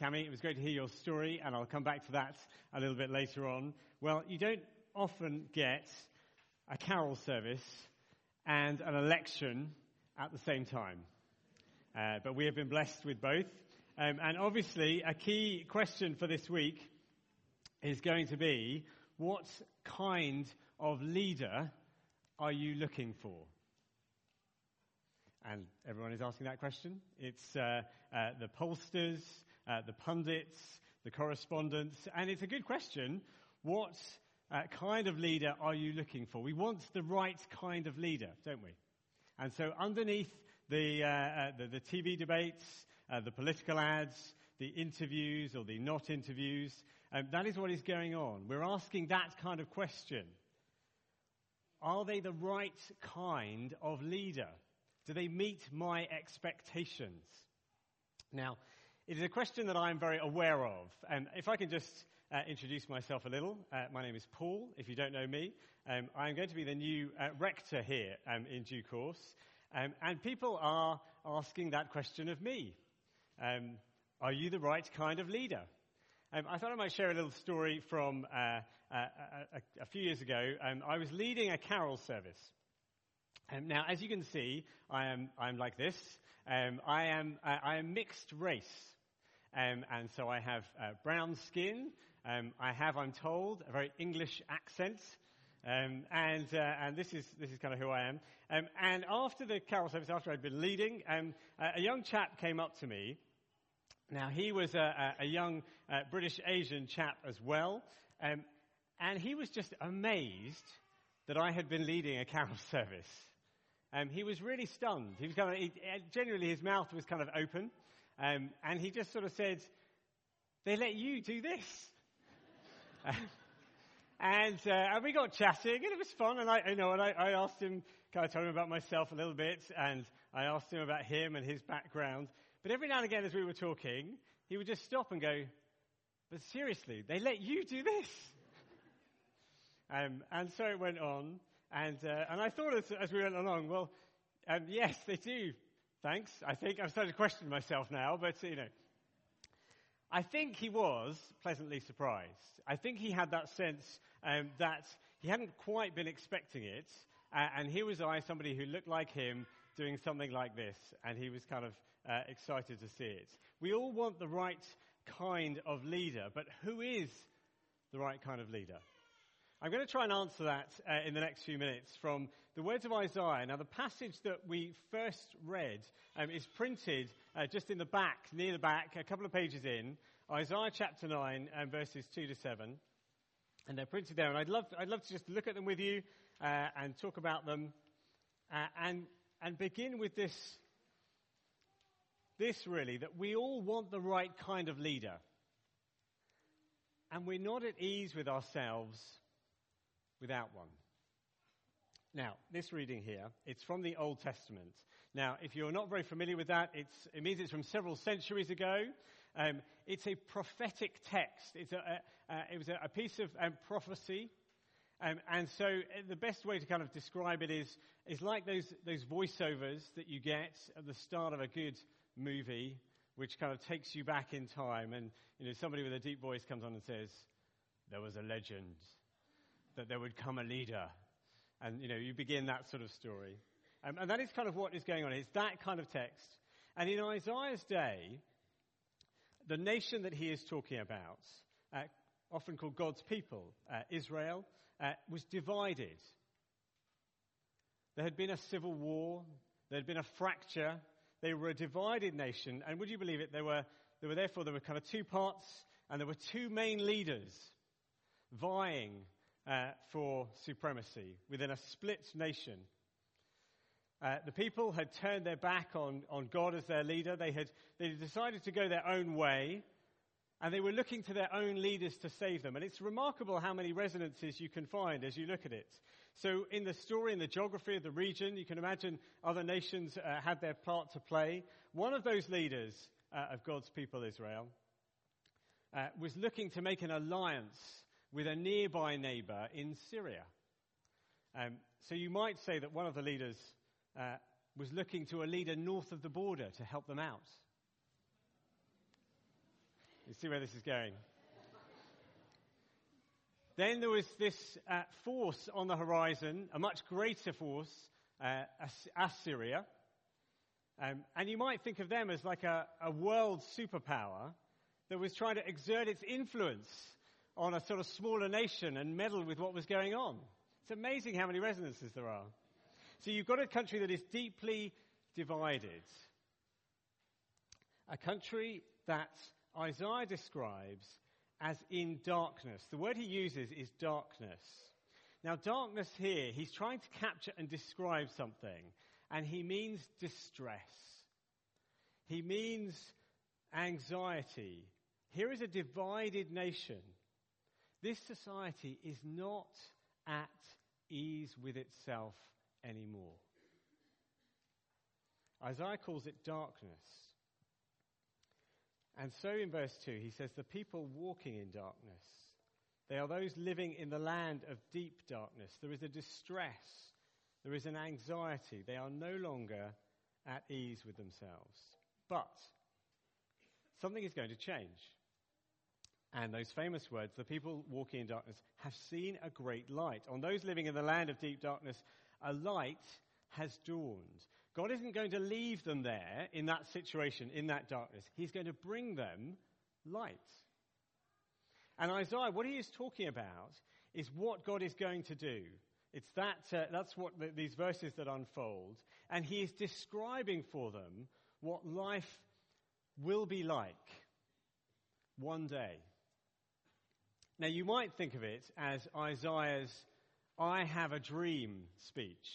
Cami. It was great to hear your story, and I'll come back to that a little bit later on. Well, you don't often get a carol service and an election at the same time. Uh, but we have been blessed with both. Um, and obviously, a key question for this week is going to be what kind of leader are you looking for? And everyone is asking that question. It's uh, uh, the pollsters, uh, the pundits, the correspondents, and it's a good question. What uh, kind of leader are you looking for? We want the right kind of leader, don't we? And so underneath the, uh, uh, the, the, TV debates, the political ads, the interviews or the not interviews, um, that is what is going on. We're asking that kind of question. Are they the right kind of leader? Do they meet my expectations? Now, it is a question that I'm very aware of. And if I can just uh, introduce myself a little, uh, my name is Paul, if you don't know me. Um, I'm going to be the new uh, rector here um, in due course. Um, and people are asking that question of me. Um, are you the right kind of leader? Um, I thought I might share a little story from uh, uh, a, a, few years ago. Um, I was leading a carol service. Now, as you can see, I am I'm like this. I am uh, I am mixed race, um, and so I have uh, brown skin. Um, I have, I'm told, a very English accent. Um, and uh, and this is this is kind of who I am. Um, and after the carol service, after I'd been leading, a young chap came up to me. Now he was a, a young uh, British Asian chap as well, and he was just amazed that I had been leading a carol service. Um, he was really stunned. He was kind of, he, generally his mouth was kind of open. Um, and he just sort of said, they let you do this. and, uh, and we got chatting and it was fun. And I, you know, and I, I asked him, kind of told him about myself a little bit. And I asked him about him and his background. But every now and again as we were talking, he would just stop and go, but seriously, they let you do this. um, and so it went on. And, uh, and I thought as, as, we went along, well, um, yes, they do. Thanks. I think I'm starting to question myself now, but you know. I think he was pleasantly surprised. I think he had that sense um, that he hadn't quite been expecting it. Uh, and here was I, somebody who looked like him, doing something like this. And he was kind of uh, excited to see it. We all want the right kind of leader, but who is the right kind of leader? I'm going to try and answer that uh, in the next few minutes from the words of Isaiah. Now, the passage that we first read um, is printed uh, just in the back, near the back, a couple of pages in, Isaiah chapter 9 and verses 2 to 7. And they're printed there. And I'd love, I'd love to just look at them with you uh, and talk about them uh, and, and begin with this, this really, that we all want the right kind of leader. And we're not at ease with ourselves without one. Now, this reading here, it's from the Old Testament. Now, if you're not very familiar with that, it means it's from several centuries ago. Um, it's a prophetic text. It's a, a, a, it was a, piece of um, prophecy. Um, and so uh, the best way to kind of describe it is, is like those, those voiceovers that you get at the start of a good movie, which kind of takes you back in time. And, you know, somebody with a deep voice comes on and says, there was a legend that there would come a leader. And, you know, you begin that sort of story. Um, and that is kind of what is going on. It's that kind of text. And in Isaiah's day, the nation that he is talking about, uh, often called God's people, uh, Israel, uh, was divided. There had been a civil war. There had been a fracture. They were a divided nation. And would you believe it? There were, there were therefore, there were kind of two parts, and there were two main leaders vying uh, for supremacy within a split nation. Uh, the people had turned their back on, on God as their leader. They had, they had decided to go their own way, and they were looking to their own leaders to save them. And it's remarkable how many resonances you can find as you look at it. So, in the story, in the geography of the region, you can imagine other nations uh, had their part to play. One of those leaders uh, of God's people, Israel, uh, was looking to make an alliance with a nearby neighbor in Syria. Um, so you might say that one of the leaders uh, was looking to a leader north of the border to help them out. You see where this is going? then there was this uh, force on the horizon, a much greater force, uh, Assyria. Um, and you might think of them as like a, a world superpower that was trying to exert its influence on a sort of smaller nation and meddle with what was going on. It's amazing how many resonances there are. So you've got a country that is deeply divided. A country that Isaiah describes as in darkness. The word he uses is darkness. Now, darkness here, he's trying to capture and describe something, and he means distress. He means anxiety. Here is a divided nation. This society is not at ease with itself anymore. Isaiah calls it darkness. And so in verse 2, he says, The people walking in darkness, they are those living in the land of deep darkness. There is a distress, there is an anxiety. They are no longer at ease with themselves. But something is going to change. And those famous words, the people walking in darkness have seen a great light. On those living in the land of deep darkness, a light has dawned. God isn't going to leave them there in that situation, in that darkness. He's going to bring them light. And Isaiah, what he is talking about is what God is going to do. It's that, uh, that's what the, these verses that unfold. And he is describing for them what life will be like one day. Now, you might think of it as Isaiah's I have a dream speech,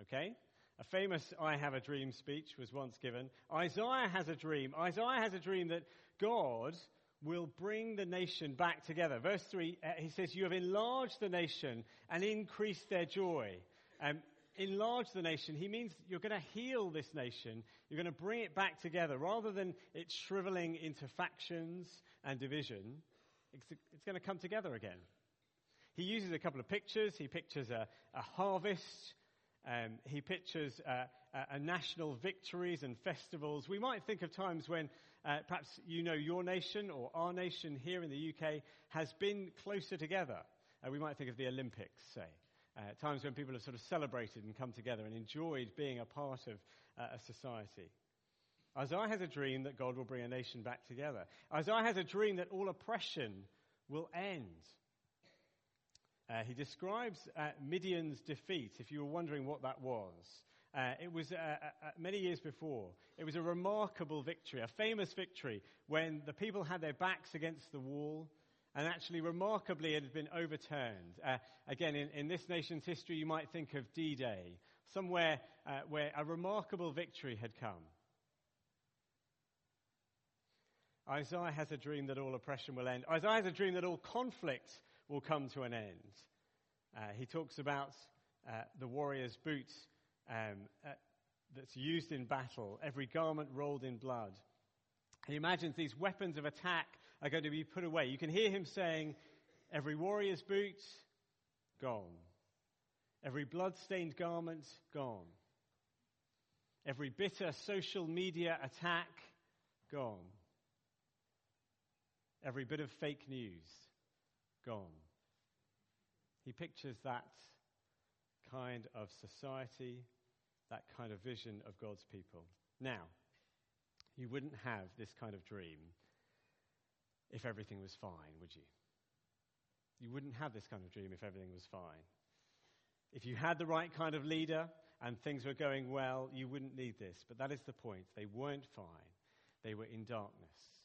okay? A famous I have a dream speech was once given. Isaiah has a dream. Isaiah has a dream that God will bring the nation back together. Verse 3, uh, he says, You have enlarged the nation and increased their joy. Um, enlarge the nation, he means you're going to heal this nation. You're going to bring it back together. Rather than it shriveling into factions and division, it's, it's going to come together again. He uses a couple of pictures. He pictures a, a harvest. Um, he pictures uh, national victories and festivals. We might think of times when uh, perhaps you know your nation or our nation here in the UK has been closer together. Uh, we might think of the Olympics, say. Uh, times when people have sort of celebrated and come together and enjoyed being a part of uh, a society. Isaiah has a dream that God will bring a nation back together. Isaiah has a dream that all oppression will end. Uh, he describes uh, Midian's defeat, if you were wondering what that was. Uh, it was uh, uh, uh, many years before. It was a remarkable victory, a famous victory, when the people had their backs against the wall, and actually, remarkably, it had been overturned. again, in, in, this nation's history, you might think of D Day, somewhere where a remarkable victory had come. Isaiah has a dream that all oppression will end. Isaiah has a dream that all conflict will come to an end. Uh, he talks about uh, the warrior's boot um, uh, that's used in battle, every garment rolled in blood. He imagines these weapons of attack are going to be put away. You can hear him saying, Every warrior's boot, gone. Every blood-stained garment, gone. Every bitter social media attack, gone. Every bit of fake news, gone. He pictures that kind of society, that kind of vision of God's people. Now, you wouldn't have this kind of dream if everything was fine, would you? You wouldn't have this kind of dream if everything was fine. If you had the right kind of leader and things were going well, you wouldn't need this. But that is the point. They weren't fine. They were in darkness.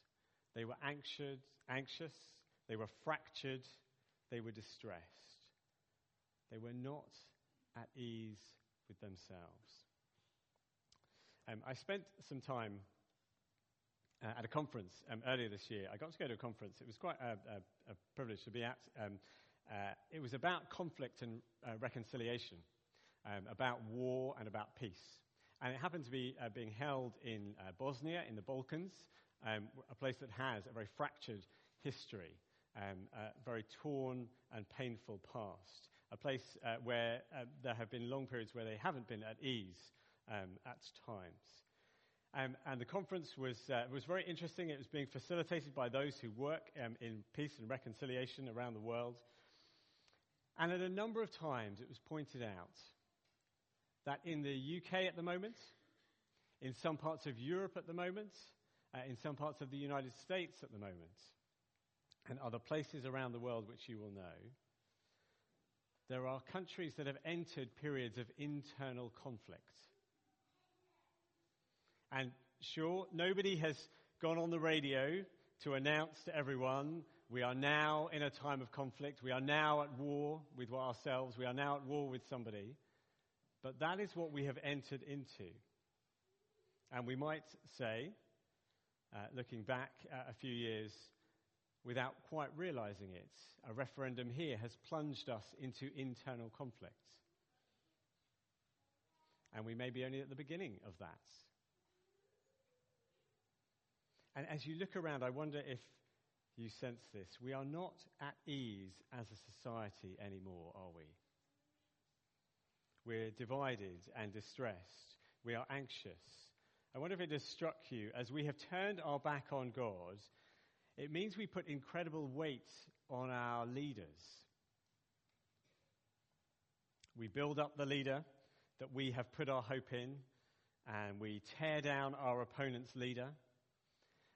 They were anxious, anxious, they were fractured, they were distressed. They were not at ease with themselves. Um, I spent some time uh, at a conference um, earlier this year. I got to go to a conference. It was quite a, a, a privilege to be at. Um, uh, it was about conflict and uh, reconciliation, um, about war and about peace. And it happened to be uh, being held in uh, Bosnia, in the Balkans, um, a place that has a very fractured history, um, a very torn and painful past, a place uh, where uh, there have been long periods where they haven't been at ease um, at times. Um, and the conference was, uh, was very interesting. It was being facilitated by those who work um, in peace and reconciliation around the world. And at a number of times it was pointed out that in the UK at the moment, in some parts of Europe at the moment, uh, in some parts of the United States at the moment, and other places around the world which you will know, there are countries that have entered periods of internal conflict. And sure, nobody has gone on the radio to announce to everyone, we are now in a time of conflict, we are now at war with ourselves, we are now at war with somebody. But that is what we have entered into. And we might say, uh, looking back a few years, without quite realizing it, a referendum here has plunged us into internal conflict. And we may be only at the beginning of that. And as you look around, I wonder if you sense this. We are not at ease as a society anymore, are we? We're divided and distressed. We are anxious. I wonder if it has struck you as we have turned our back on God, it means we put incredible weight on our leaders. We build up the leader that we have put our hope in, and we tear down our opponent's leader.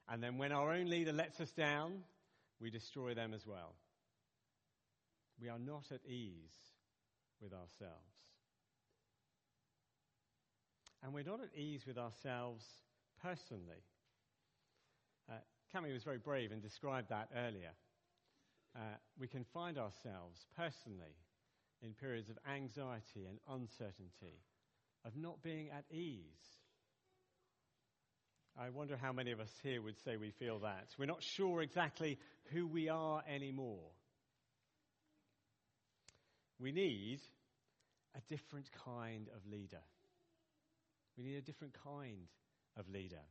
And then when our own leader lets us down, we destroy them as well. We are not at ease with ourselves. And we're not at ease with ourselves personally. Uh, Cami was very brave and described that earlier. Uh, we can find ourselves personally in periods of anxiety and uncertainty, of not being at ease. I wonder how many of us here would say we feel that. We're not sure exactly who we are anymore. We need a different kind of leader. We need a different kind of leader.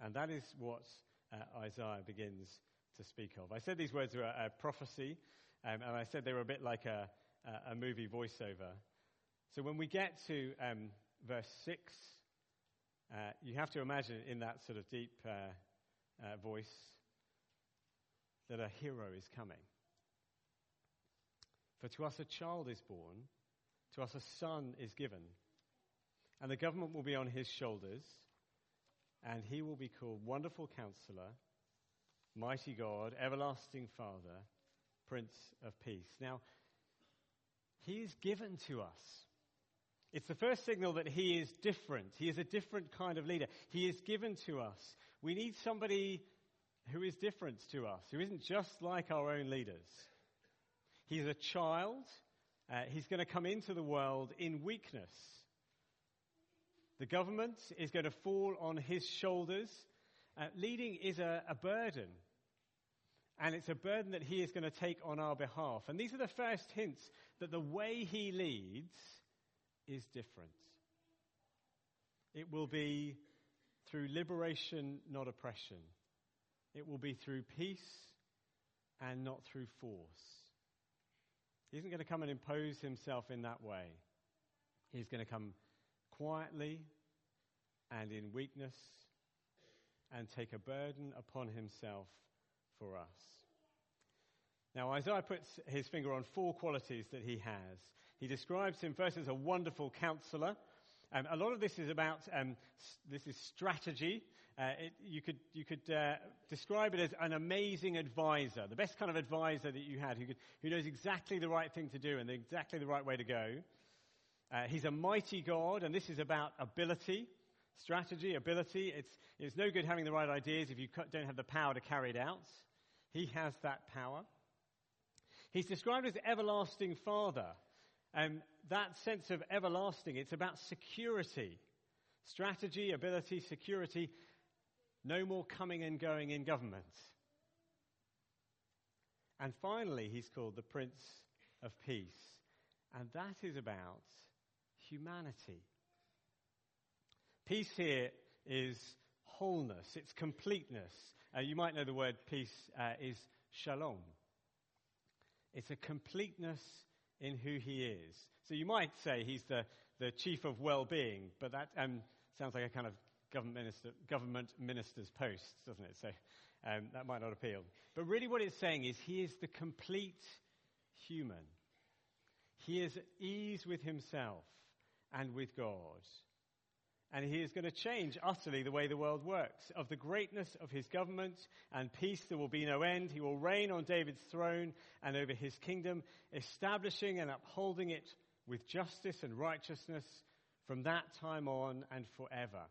And that is what uh, Isaiah begins to speak of. I said these words were a, a prophecy, um, and I said they were a bit like a, a, movie voiceover. So when we get to um, verse 6, uh, you have to imagine in that sort of deep uh, uh, voice that a hero is coming. For to us a child is born, to us a son is given, and the government will be on his shoulders, and he will be called Wonderful Counselor, Mighty God, Everlasting Father, Prince of Peace. Now, he is given to us. It's the first signal that he is different. He is a different kind of leader. He is given to us. We need somebody who is different to us, who isn't just like our own leaders. He's a child. Uh, he's going to come into the world in weakness. The government is going to fall on his shoulders. Uh, leading is a, a burden. And it's a burden that he is going to take on our behalf. And these are the first hints that the way he leads is different. It will be through liberation, not oppression. It will be through peace and not through force. He isn't going to come and impose himself in that way. He's going to come quietly and in weakness and take a burden upon himself for us. Now, Isaiah puts his finger on four qualities that he has. He describes him first as a wonderful counselor. Um, a lot of this is about um, this is strategy. Uh, it, you could you could uh, describe it as an amazing advisor, the best kind of advisor that you had, who, could, who knows exactly the right thing to do and exactly the right way to go. Uh, he's a mighty God, and this is about ability, strategy, ability. It's it's no good having the right ideas if you don't have the power to carry it out. He has that power. He's described as everlasting Father. And that sense of everlasting, it's about security. Strategy, ability, security. No more coming and going in government. And finally, he's called the Prince of Peace. And that is about humanity. Peace here is wholeness, it's completeness. Uh, you might know the word peace uh, is shalom. It's a completeness in who he is. So you might say he's the, the chief of well being, but that um, sounds like a kind of government, minister, government minister's post, doesn't it? So um, that might not appeal. But really, what it's saying is he is the complete human. He is at ease with himself and with God. And he is going to change utterly the way the world works. Of the greatness of his government and peace, there will be no end. He will reign on David's throne and over his kingdom, establishing and upholding it with justice and righteousness from that time on and forever.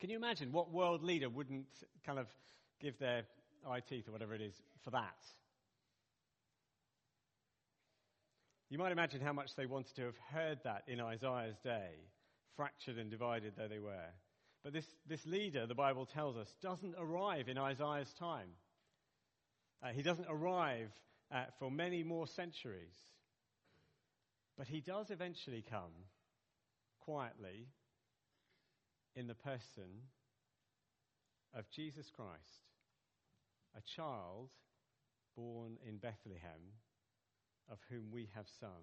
Can you imagine what world leader wouldn't kind of give their eye teeth or whatever it is for that? You might imagine how much they wanted to have heard that in Isaiah's day, fractured and divided though they were. But this, this leader, the Bible tells us, doesn't arrive in Isaiah's time. Uh, he doesn't arrive uh, for many more centuries. But he does eventually come quietly in the person of Jesus Christ, a child born in Bethlehem of whom we have sung.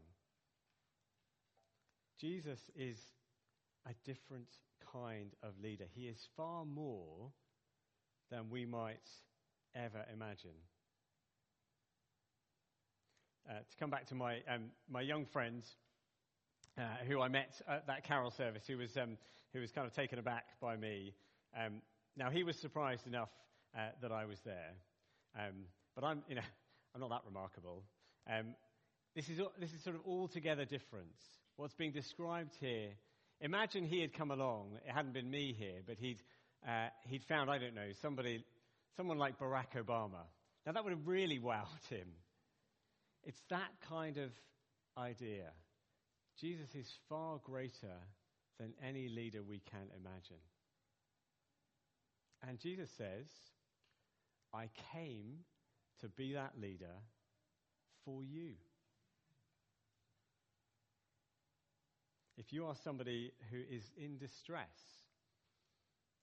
Jesus is a different kind of leader. He is far more than we might ever imagine. Uh, to come back to my, um, my young friend uh, who I met at that carol service, who was, um, who was kind of taken aback by me. Um, now, he was surprised enough uh, that I was there. Um, but I'm, you know, I'm not that remarkable. Um, this is, this is sort of altogether different. What's being described here, imagine he had come along, it hadn't been me here, but he'd, uh, he'd found, I don't know, somebody, someone like Barack Obama. Now that would have really wowed him. It's that kind of idea. Jesus is far greater than any leader we can imagine. And Jesus says, I came to be that leader for you. If you are somebody who is in distress,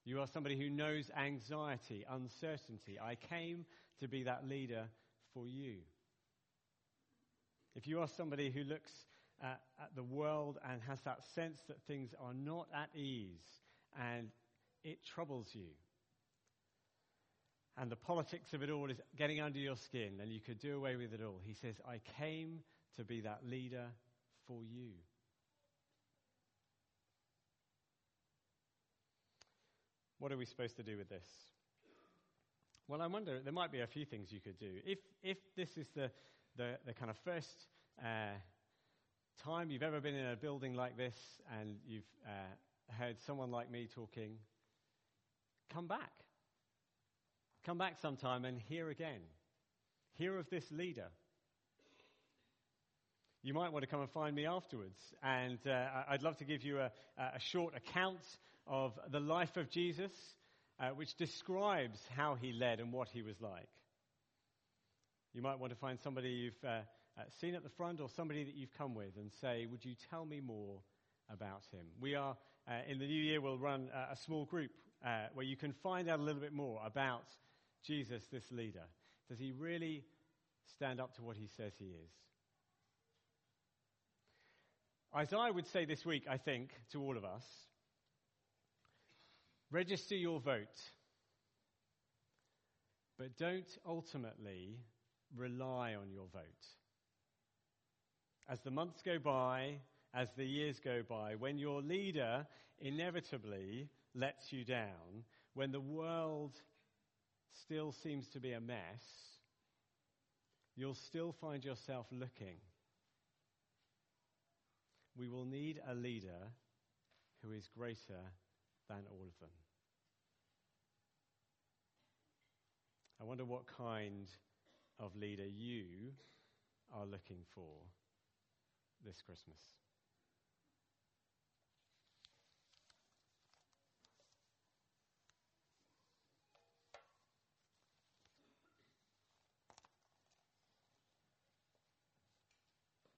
you are somebody who knows anxiety, uncertainty, I came to be that leader for you. If you are somebody who looks at, at the world and has that sense that things are not at ease and it troubles you, and the politics of it all is getting under your skin and you could do away with it all, he says, I came to be that leader for you. What are we supposed to do with this? Well, I wonder, there might be a few things you could do. If, if this is the, the, the kind of first uh, time you've ever been in a building like this and you've uh, heard someone like me talking, come back. Come back sometime and hear again. Hear of this leader. You might want to come and find me afterwards, and uh, I'd love to give you a, a, short account of the life of Jesus, uh, which describes how he led and what he was like. You might want to find somebody you've uh, uh, seen at the front or somebody that you've come with and say, Would you tell me more about him? We are, uh, in the new year, we'll run uh, a small group uh, where you can find out a little bit more about Jesus, this leader. Does he really stand up to what he says he is? Isaiah would say this week, I think, to all of us register your vote, but don't ultimately rely on your vote. As the months go by, as the years go by, when your leader inevitably lets you down, when the world still seems to be a mess, you'll still find yourself looking. We will need a leader who is greater than all of them. I wonder what kind of leader you are looking for this Christmas.